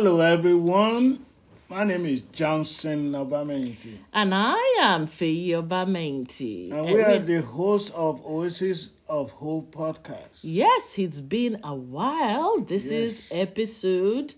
Hello, everyone. My name is Johnson Obamehinti. And I am Feyi Obamehinti. And we are the host of Oasis of Hope podcast. Yes, it's been a while. This is episode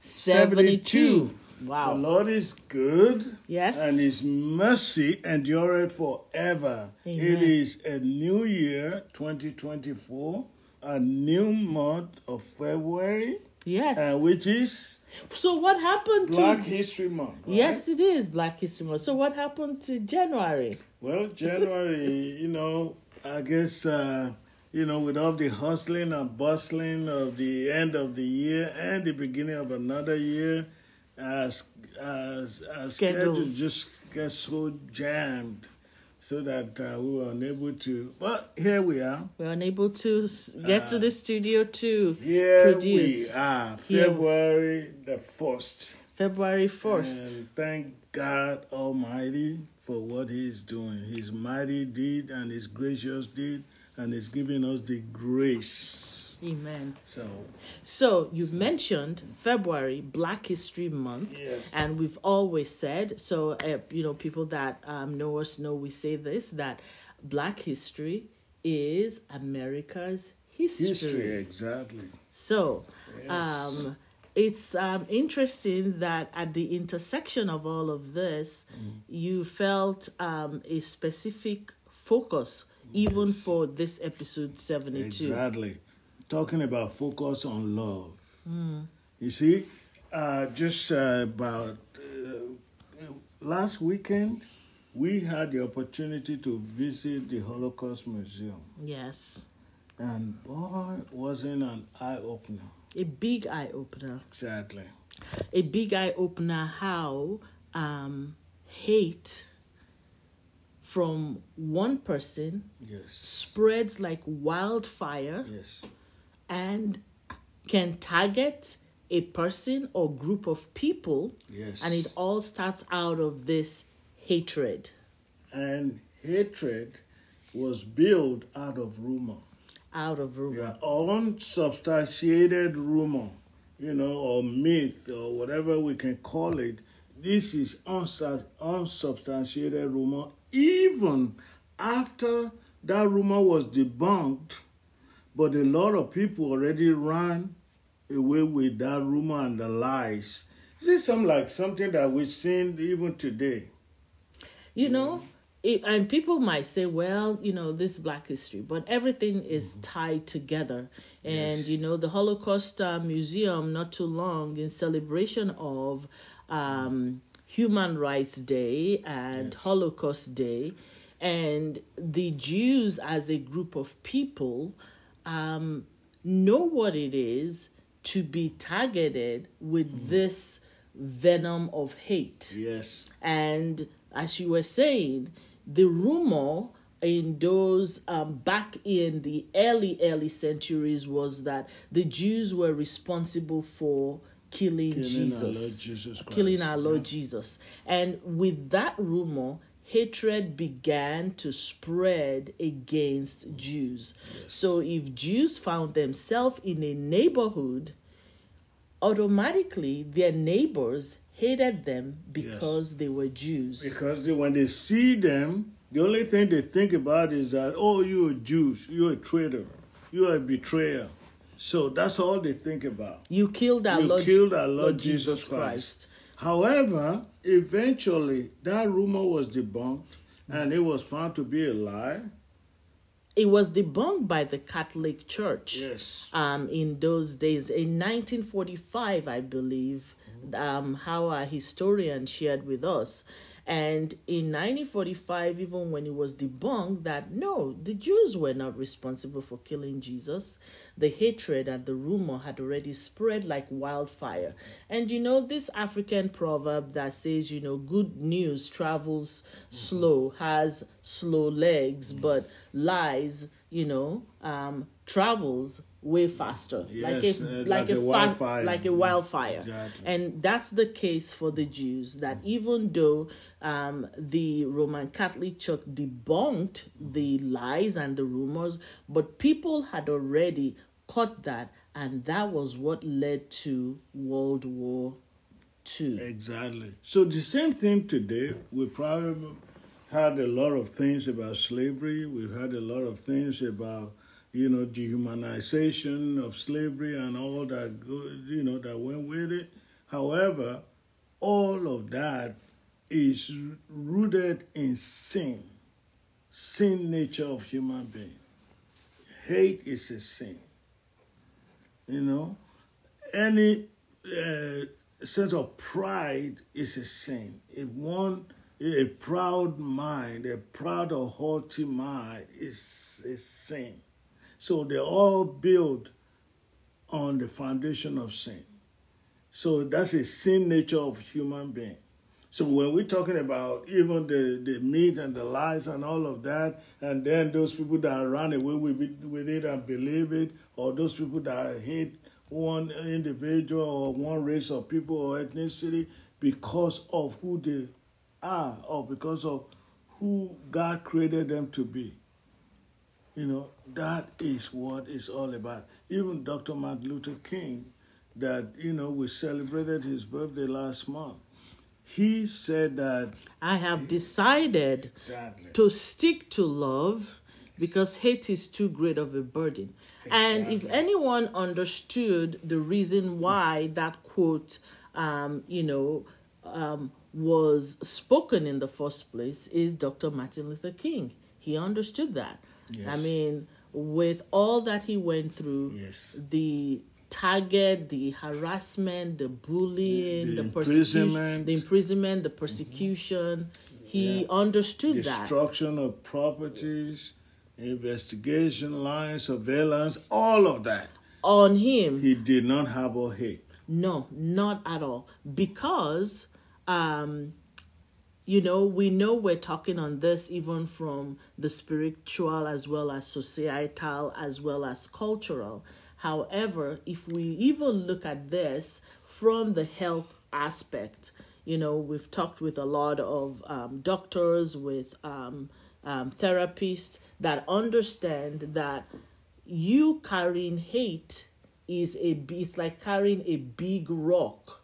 72. The Wow. The Lord is good. Yes. And his mercy endureth forever. Amen. It is a new year, 2024, a new month of February, Yes. uh, which is so what happened to Black to History Month. right? Yes, it is Black History Month. So what happened to January? Well, January, you know, I guess, uh, you know, with all the hustling and bustling of the end of the year and the beginning of another year, as as as schedule just gets so jammed, so that uh, we were unable to. But here we are. We're unable to get to the studio to Here produce we are, Here- February the first. February 1st. And thank God Almighty for what He's doing. His mighty deed and His gracious deed, and He's giving us the grace. Amen. So, So you mentioned February, Black History Month. yes. And we've always said, so, uh, you know, people that um, know us know we say this that Black history is America's history. History, exactly. So, Yes. um, it's um, interesting that at the intersection of all of this, Mm. you felt um, a specific focus, even for this episode 72. Exactly. Talking about focus on love. Hmm. You see, uh, just uh, about uh, last weekend, we had the opportunity to visit the Holocaust Museum. Yes. And boy, wasn't an eye opener. A big eye opener. Exactly. a big eye opener how um, hate from one person Yes. spreads like wildfire Yes. And can target a person or group of people Yes. and it all starts out of this hatred and hatred was built out of rumor. out of rumor Yeah, unsubstantiated rumor, you know, or myth or whatever we can call it. This is unsu- unsubstantiated rumor. Even after that rumor was debunked, but a lot of people already ran away with that rumor and the lies. Is This is something like something that we've seen even today. you know it, and people might say well you know this is black history but everything is tied together and Yes. you know the holocaust uh, museum not too long in celebration of um, human rights day and Yes. holocaust day and the jews as a group of people um, know what it is to be targeted with this venom of hate. Yes. and as you were saying, the rumor in those um, back in the early, early centuries was that the Jews were responsible for killing, Killing Jesus, our Jesus killing our Lord Jesus. And with that rumor, hatred began to spread against Jews. So if Jews found themselves in a neighborhood, automatically their neighbors hated them because they were Jews. Because they, when they see them, the only thing they think about is that, oh, you're a Jew, you're a traitor, you're a betrayer. So that's all they think about. You killed our, You Lord, killed our Lord Jesus Christ. However, eventually that rumor was debunked and it was found to be a lie. It was debunked by the Catholic Church. Yes. Um, in those days, in 1945, I believe, um, how a historian shared with us. And in 1945, even when it was debunked that no, the Jews were not responsible for killing Jesus, the hatred and the rumor had already spread like wildfire. And you know, this African proverb that says, you know, good news travels slow, has slow legs, but lies, you know, um, travels way faster, like a uh, like, like a, a wildfire. like a wildfire. Exactly. And that's the case for the Jews. That even though um, the Roman Catholic Church debunked the lies and the rumors, but people had already caught that, and that was what led to World War II. Exactly. So the same thing today. We probably had a lot of things about slavery. We've had a lot of things about you know dehumanization of slavery and all that you know that went with it. However, all of that is rooted in sin, sin nature of human being. Hate is a sin. You know, any uh, sense of pride is a sin. If one, a proud mind, a proud or haughty mind is a sin. So they all build on the foundation of sin. So that's a sin nature of human being. So when we're talking about even the, the meat and the lies and all of that, and then those people that run away with it, with it and believe it, or those people that hate one individual or one race of people or ethnicity because of who they are or because of who God created them to be. You know, that is what it's all about. Even Dr. Martin Luther King, that, you know, we celebrated his birthday last month. He said that I have decided exactly. to stick to love because hate is too great of a burden. And if anyone understood the reason why that quote, um, you know, um, was spoken in the first place, is Dr. Martin Luther King. He understood that. I mean, with all that he went through, Yes. the target, the harassment, the bullying, The the, persecution, imprisonment. the imprisonment, the persecution, he understood that. destruction of properties, investigation, line, surveillance, all of that. On him, He did not harbor hate. No, not at all. Because, um, you know, we know we're talking on this even from the spiritual as well as societal as well as cultural. However, if we even look at this from the health aspect, you know, we've talked with a lot of um, doctors, with um, um, therapists that understand that you carrying hate is a it's like carrying a big rock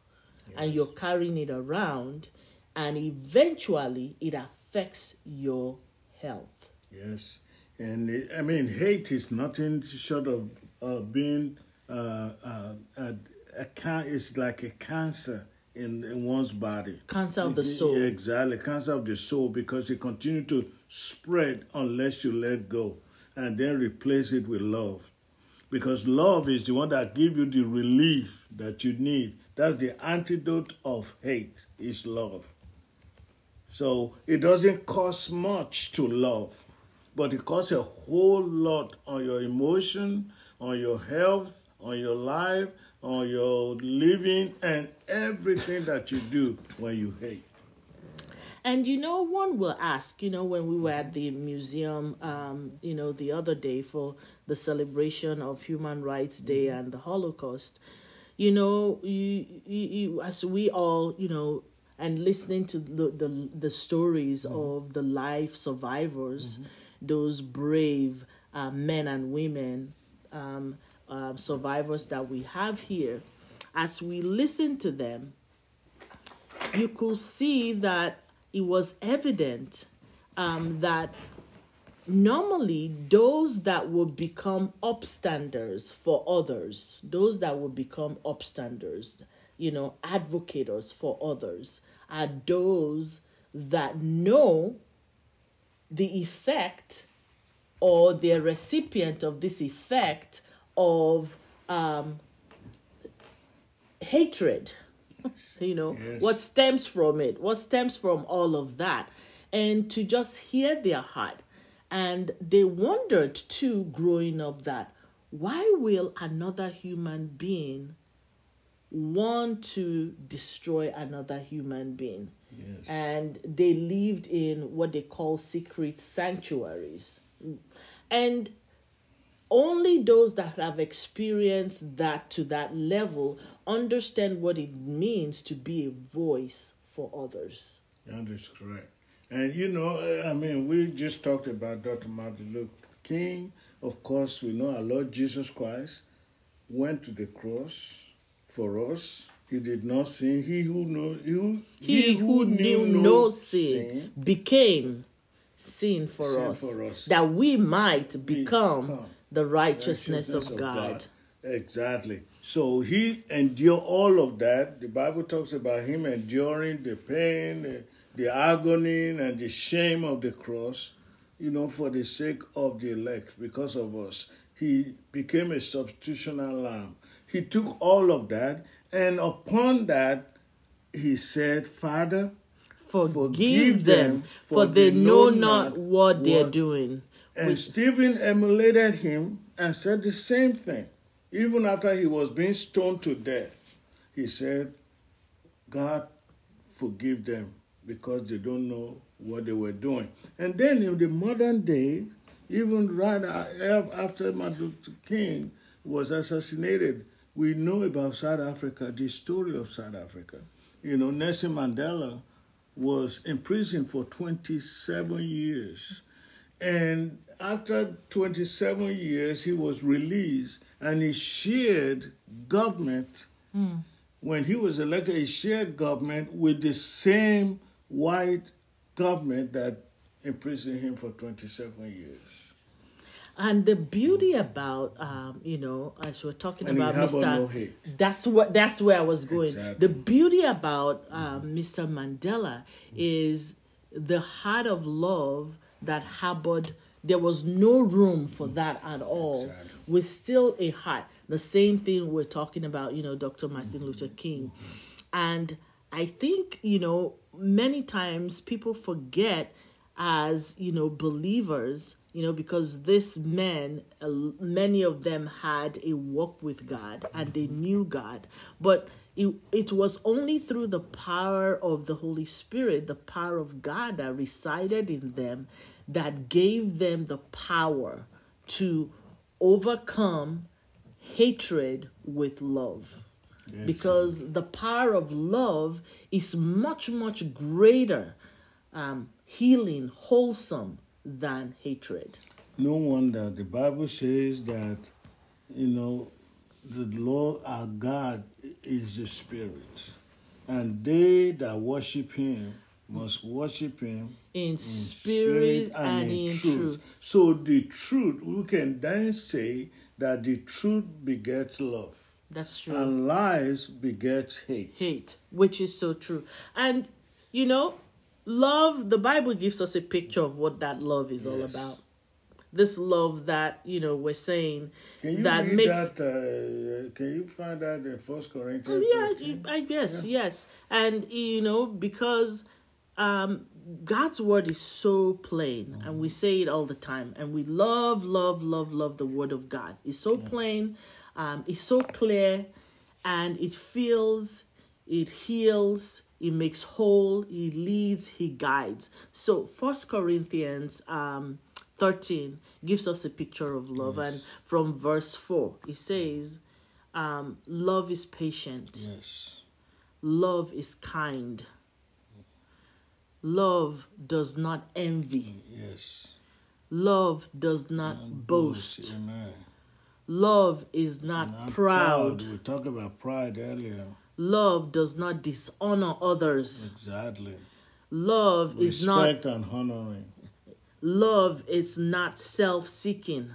and you're carrying it around and eventually it affects your health Yes. And it, I mean, hate is nothing short of uh, being uh, uh, a, a can- It's like a cancer in, in one's body. cancer of the Yeah, soul Exactly, cancer of the soul because it continues to spread unless you let go and then replace it with love. Because love is the one that gives you the relief that you need. That's the antidote of hate is love. So it doesn't cost much to love, but it costs a whole lot on your emotion, on your health, on your life, on your living, and everything that you do when you hate. And you know, one will ask, you know, when we were at the museum, um, you know, the other day for the celebration of Human Rights Day and the Holocaust, you know, you, you, you as we all, you know, and listening to the the, the stories of the life survivors, those brave uh, men and women, um, uh, survivors that we have here, as we listen to them, you could see that it was evident um, that normally those that would become upstanders for others, those that would become upstanders, you know, advocates for others, are those that know the effect or the recipient of this effect of um, hatred you know Yes. what stems from it what stems from all of that and to just hear their heart and they wondered too growing up that why will another human being want to destroy another human being Yes. and they lived in what they call secret sanctuaries and only those that have experienced that to that level understand what it means to be a voice for others. That is correct. And you know, I mean, we just talked about Dr. Martin Luther King. Of course, we know our Lord Jesus Christ. went to the cross for us. He did not sin. He who know who He who knew no sin became sin for Sin us, for us. that we might become Become the righteousness, righteousness of God. Exactly. So he endured all of that. The Bible talks about him enduring the pain, the, the agony, and the shame of the cross, you know, for the sake of the elect, because of us. He became a substitutional lamb. He took all of that, and upon that, he said, Father, Forgive, Forgive them, for they know not what they're what- doing. And Stephen emulated him and said the same thing. Even after he was being stoned to death, he said, God, forgive them because they don't know what they were doing. And then in the modern day, even right after Martin Luther King was assassinated, we know about South Africa, the story of South Africa. You know, Nelson Mandela was in prison for 27 years. And after 27 years, he was released and he shared government. Hmm. When he was elected, he shared government with the same white government that imprisoned him for 27 years. And the beauty about, um, you know, as we're talking And about Mr. no. That's what. That's where I was going. Exactly. The beauty about um, Mr. Mandela is the heart of love that harbored. There was no room for that at all. Exactly. With still a heart. The same thing we're talking about. You know, Dr. Martin Luther King, and I think you know many times people forget as you know believers you know because this men uh, many of them had a walk with god and they knew god. But it, it was only through the power of the holy spirit the power of god that resided in them that gave them the power to overcome hatred with love. Because the power of love is much much greater um, healing wholesome than hatred. No wonder the Bible says that, you know, the Lord our God is the Spirit, and they that worship Him must worship Him in in spirit, and, in truth. So the truth, we can then say that the truth begets love, that's true. And lies begets hate. hate which is so true. And you know love the bible gives us a picture of what that love is all about this love that you know we're saying Can you that read makes that? Uh, can you find that in First Oh, Corinthians? yeah, 13? I guess yes, and you know because um, God's word is so plain, and we say it all the time, and we love, love, love, love the word of God. It's so plain, um, it's so clear, and it feels, it heals, it makes whole, he leads, he guides. So First Corinthians um, thirteen gives us a picture of love, and from verse four he says um, love is patient Yes. love is kind love does not envy Yes. love does not boast Amen. love is not, Not proud. We talked about pride earlier. Love does not dishonor others Exactly. love is not Respect and honoring. love is not self-seeking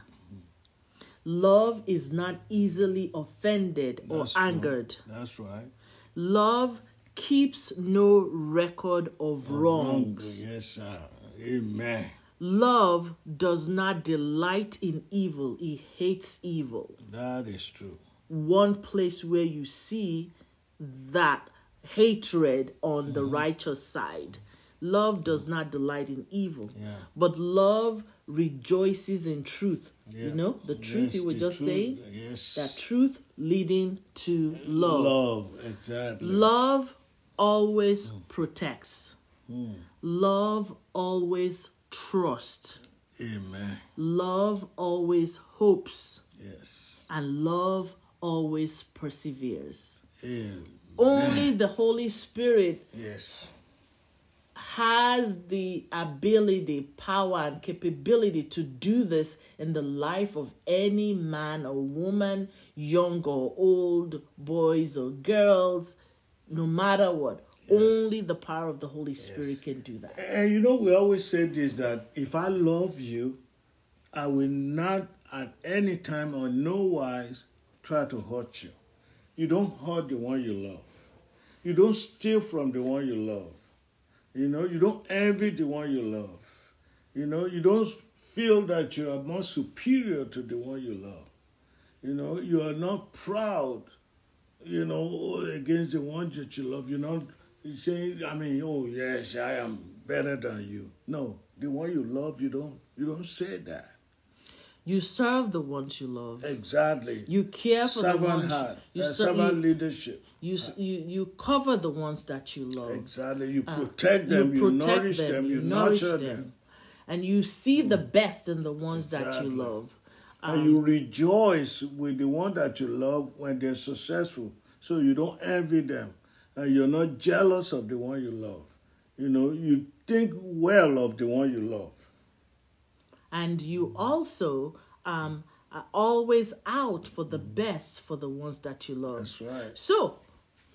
love is not easily offended or That's true. angered That's right. love keeps no record of wrongs Yes, sir. Amen. Love does not delight in evil, he hates evil. That is true. One place where you see that hatred on the righteous side. Love does not delight in evil, Yeah. but love rejoices in truth. Yeah. You know, the truth Yes, you were just truth, saying, Yes. that truth leading to love. Love. Exactly. Love always protects. Mm. Love always trusts. Amen. Love always hopes, Yes. and love always perseveres. Amen. Only the Holy Spirit Yes. has the ability, power, and capability to do this in the life of any man or woman, young or old, boys or girls, no matter what. Only the power of the Holy Spirit can do that. And you know, we always say this that if I love you, I will not at any time or no wise try to hurt you. You don't hurt the one you love. You don't steal from the one you love. You know, you don't envy the one you love. You know, you don't feel that you are more superior to the one you love. You know, you are not proud, you know, against the one that you love. You're not saying, I mean, oh yes, I am better than you. No, the one you love, you don't you don't say that. You serve the ones you love. Exactly. You care for the ones heart, you, uh, ser- servant you, leadership. you, you you cover the ones that you love. Exactly. You uh, protect them, you, protect nourish them, you, nurture them. and you see the mm. best in the ones that you love. and you um, rejoice with the one that you love when they're successful. So you don't envy them. And you're not jealous of the one you love. You know, you think well of the one you love. And you also um, are always out for the best for the ones that you love. That's right. So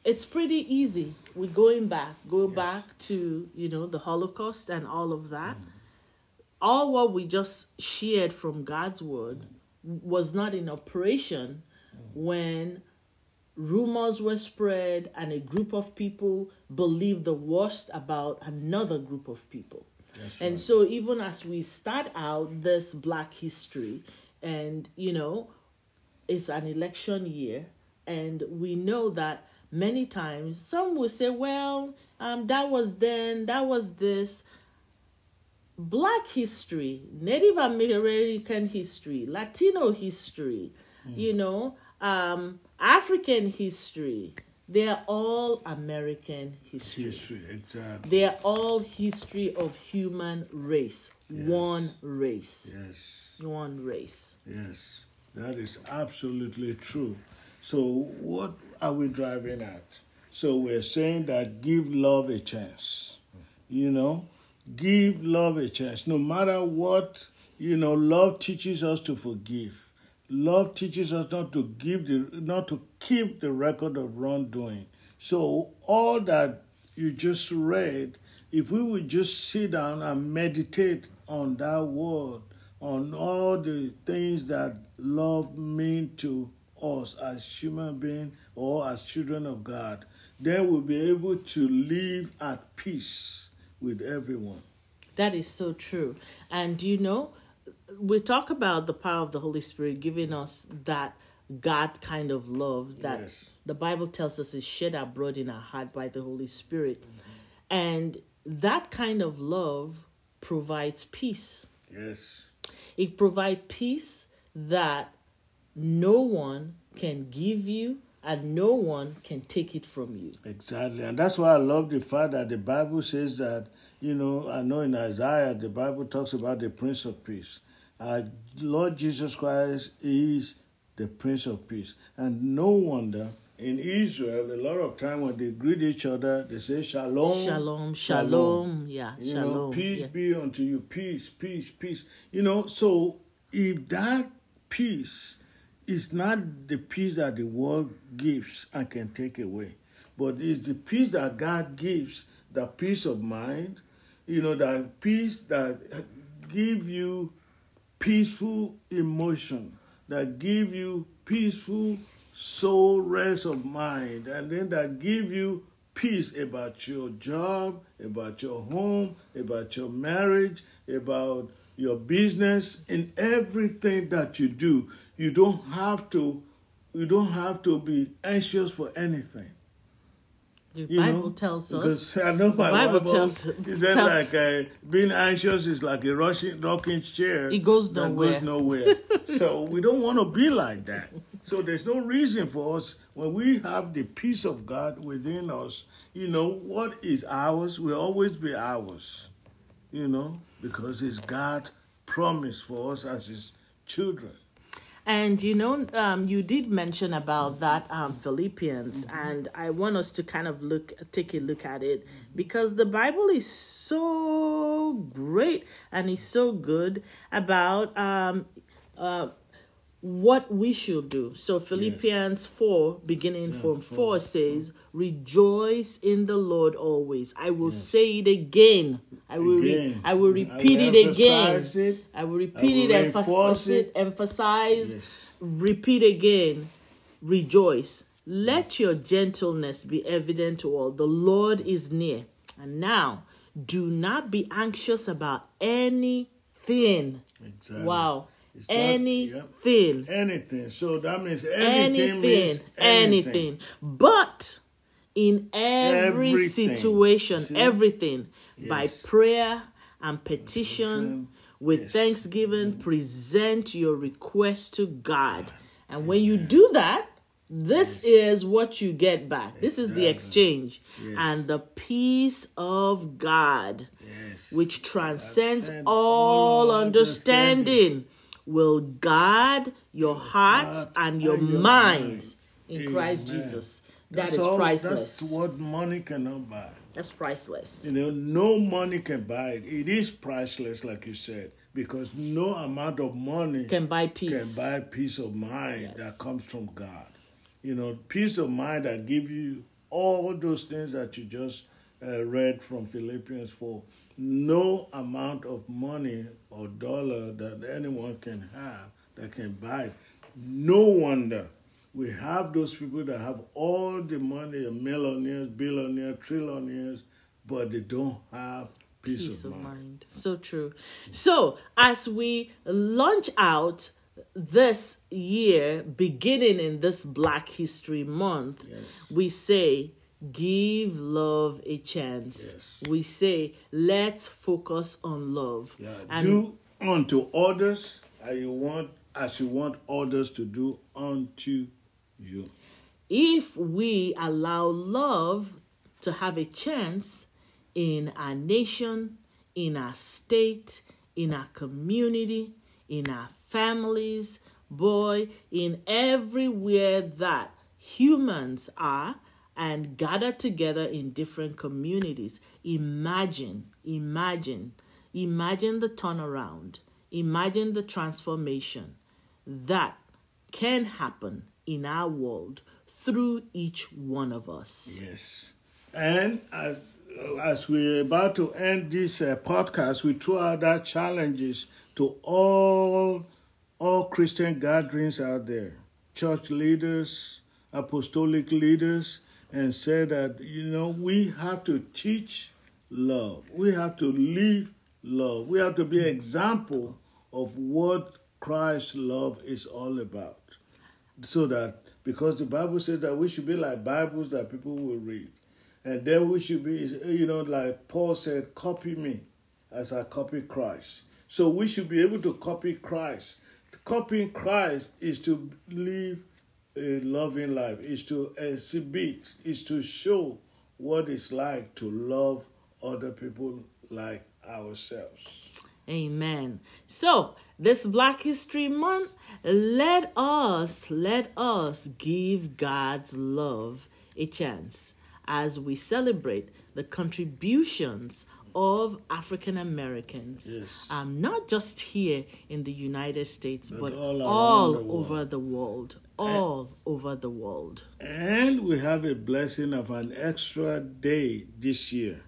it's pretty easy. We're going back, go back to you know the Holocaust and all of that. All what we just shared from God's word was not in operation when rumors were spread and a group of people believed the worst about another group of people. That's And right. so even as we start out this black history and you know it's an election year and we know that many times some will say well um that was then that was this black history native american history latino history you know um african history they're all american history History, exactly. they are all history of human race. One race. Yes, One race. yes. That is absolutely true. So, what are we driving at? So, we're saying that give love a chance. You know, give love a chance. No matter what, you know, love teaches us to forgive. Love teaches us not to give the not to keep the record of wrongdoing. So all that you just read, if we would just sit down and meditate on that word, on all the things that love mean to us as human beings or as children of God, then we'll be able to live at peace with everyone. That is so true. And you know, we talk about the power of the Holy Spirit giving us that God kind of love that Yes. the Bible tells us is shed abroad in our heart by the Holy Spirit. And that kind of love provides peace. Yes. It provides peace that no one can give you and no one can take it from you. Exactly. And that's why I love the fact that the Bible says that, you know, I know in Isaiah, the Bible talks about the Prince of Peace. Uh, Lord Jesus Christ is the Prince of Peace. And no wonder in Israel, a lot of time when they greet each other, they say shalom. Shalom, shalom, yeah, You shalom. know, peace yeah. be unto you. Peace, peace, peace. You know, so if that peace is not the peace that the world gives and can take away, but it's the peace that God gives, the peace of mind, you know, that peace that give you peaceful emotion, that give you peaceful soul rest of mind, and then that give you peace about your job, about your home, about your marriage, about your business, in everything that you do. You don't have to you don't have to be anxious for anything. The You Bible know, tells us. because I know my Bible Bible tells- says tells- like uh, being anxious is like a rushing, rocking chair. It goes that nowhere. goes nowhere. so we don't want to be like that. So there's no reason for us when we have the peace of God within us. You know what is ours will always be ours. You know because it's God promise for us as His children. And you know, um, you did mention about that um, Philippians, and I want us to kind of look, take a look at it because the Bible is so great and is so good about um, uh, what we should do. So Philippians 4, beginning from 4, says, Rejoice in the Lord always. I will say it again. I will re- I will I repeat will it again. it. I will I repeat will it, it, emphasize, Yes. repeat again. Rejoice. Let your gentleness be evident to all. The Lord is near. And now, do not be anxious about anything. Exactly. Wow. It's not- anything. Anything. So that means anything, Anything. means Anything. anything. But in every Everything. situation, See? everything, by prayer and petition, Petition. with Yes. thanksgiving, mm. present your request to God. And when you do that, this is what you get back. This is the exchange. Yes. And the peace of God, Yes. which transcends Transcend all all understanding, will guard your hearts heart and your and your minds mind. in Christ Amen. Jesus. That That's is all- priceless. That's what money cannot buy. That's priceless. You know, no money can buy it. It is priceless, like you said, because no amount of money Can buy peace. can buy peace of mind Yes. that comes from God. You know, peace of mind that give you all those things that you just uh, read from Philippians 4. No amount of money or dollar that anyone can have that can buy it. No wonder we have those people that have all the money, millionaires, billionaires, trillionaires, but they don't have peace, peace of, mind. mind. So true. So, as we launch out this year, beginning in this Black History Month, we say, give love a chance. Yes. We say, let's focus on love. Yeah, And do unto others as you want as you want others to do unto you. if we allow love to have a chance in our nation, in our state, in our community, in our families, boy, in everywhere that humans are and gather together in different communities. Imagine, imagine, imagine the turnaround, imagine the transformation that can happen in our world through each one of us. Yes. And as as we're about to end this uh, podcast, we throw out that challenges to all all Christian gatherings out there, church leaders, apostolic leaders, and say that you know we have to teach love. We have to live love. We have to be an example of what Christ's love is all about. So that because the Bible says that we should be like Bibles that people will read. And then we should be, you know, like Paul said, copy me as I copy Christ. So we should be able to copy Christ. Copying Christ is to live a loving life, is to exhibit, is to show what it's like to love other people like ourselves. Amen. So, this Black History Month, let us, let us give God's love a chance as we celebrate the contributions of African Americans, Yes. um, not just here in the United States, but, all all, around the over the world. All over the world. And we have a blessing of an extra day this year,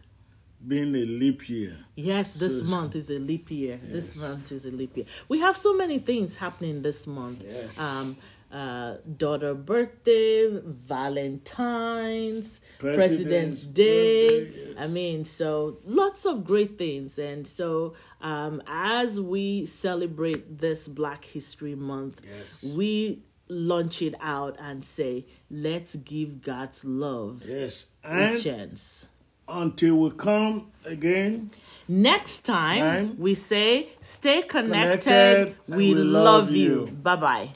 being a leap year. Yes, this So- month is a leap year. This month is a leap year. We have so many things happening this month. Yes. Um, uh, daughter birthday, Valentine's, President's President's Day. birthday, yes. I mean, so lots of great things. And so, um, as we celebrate this Black History Month, Yes. we launch it out and say, let's give God's love Yes. a chance. until we come again, Next time, Time. we say, stay connected. Connected, We, we love, love you. you. Bye bye.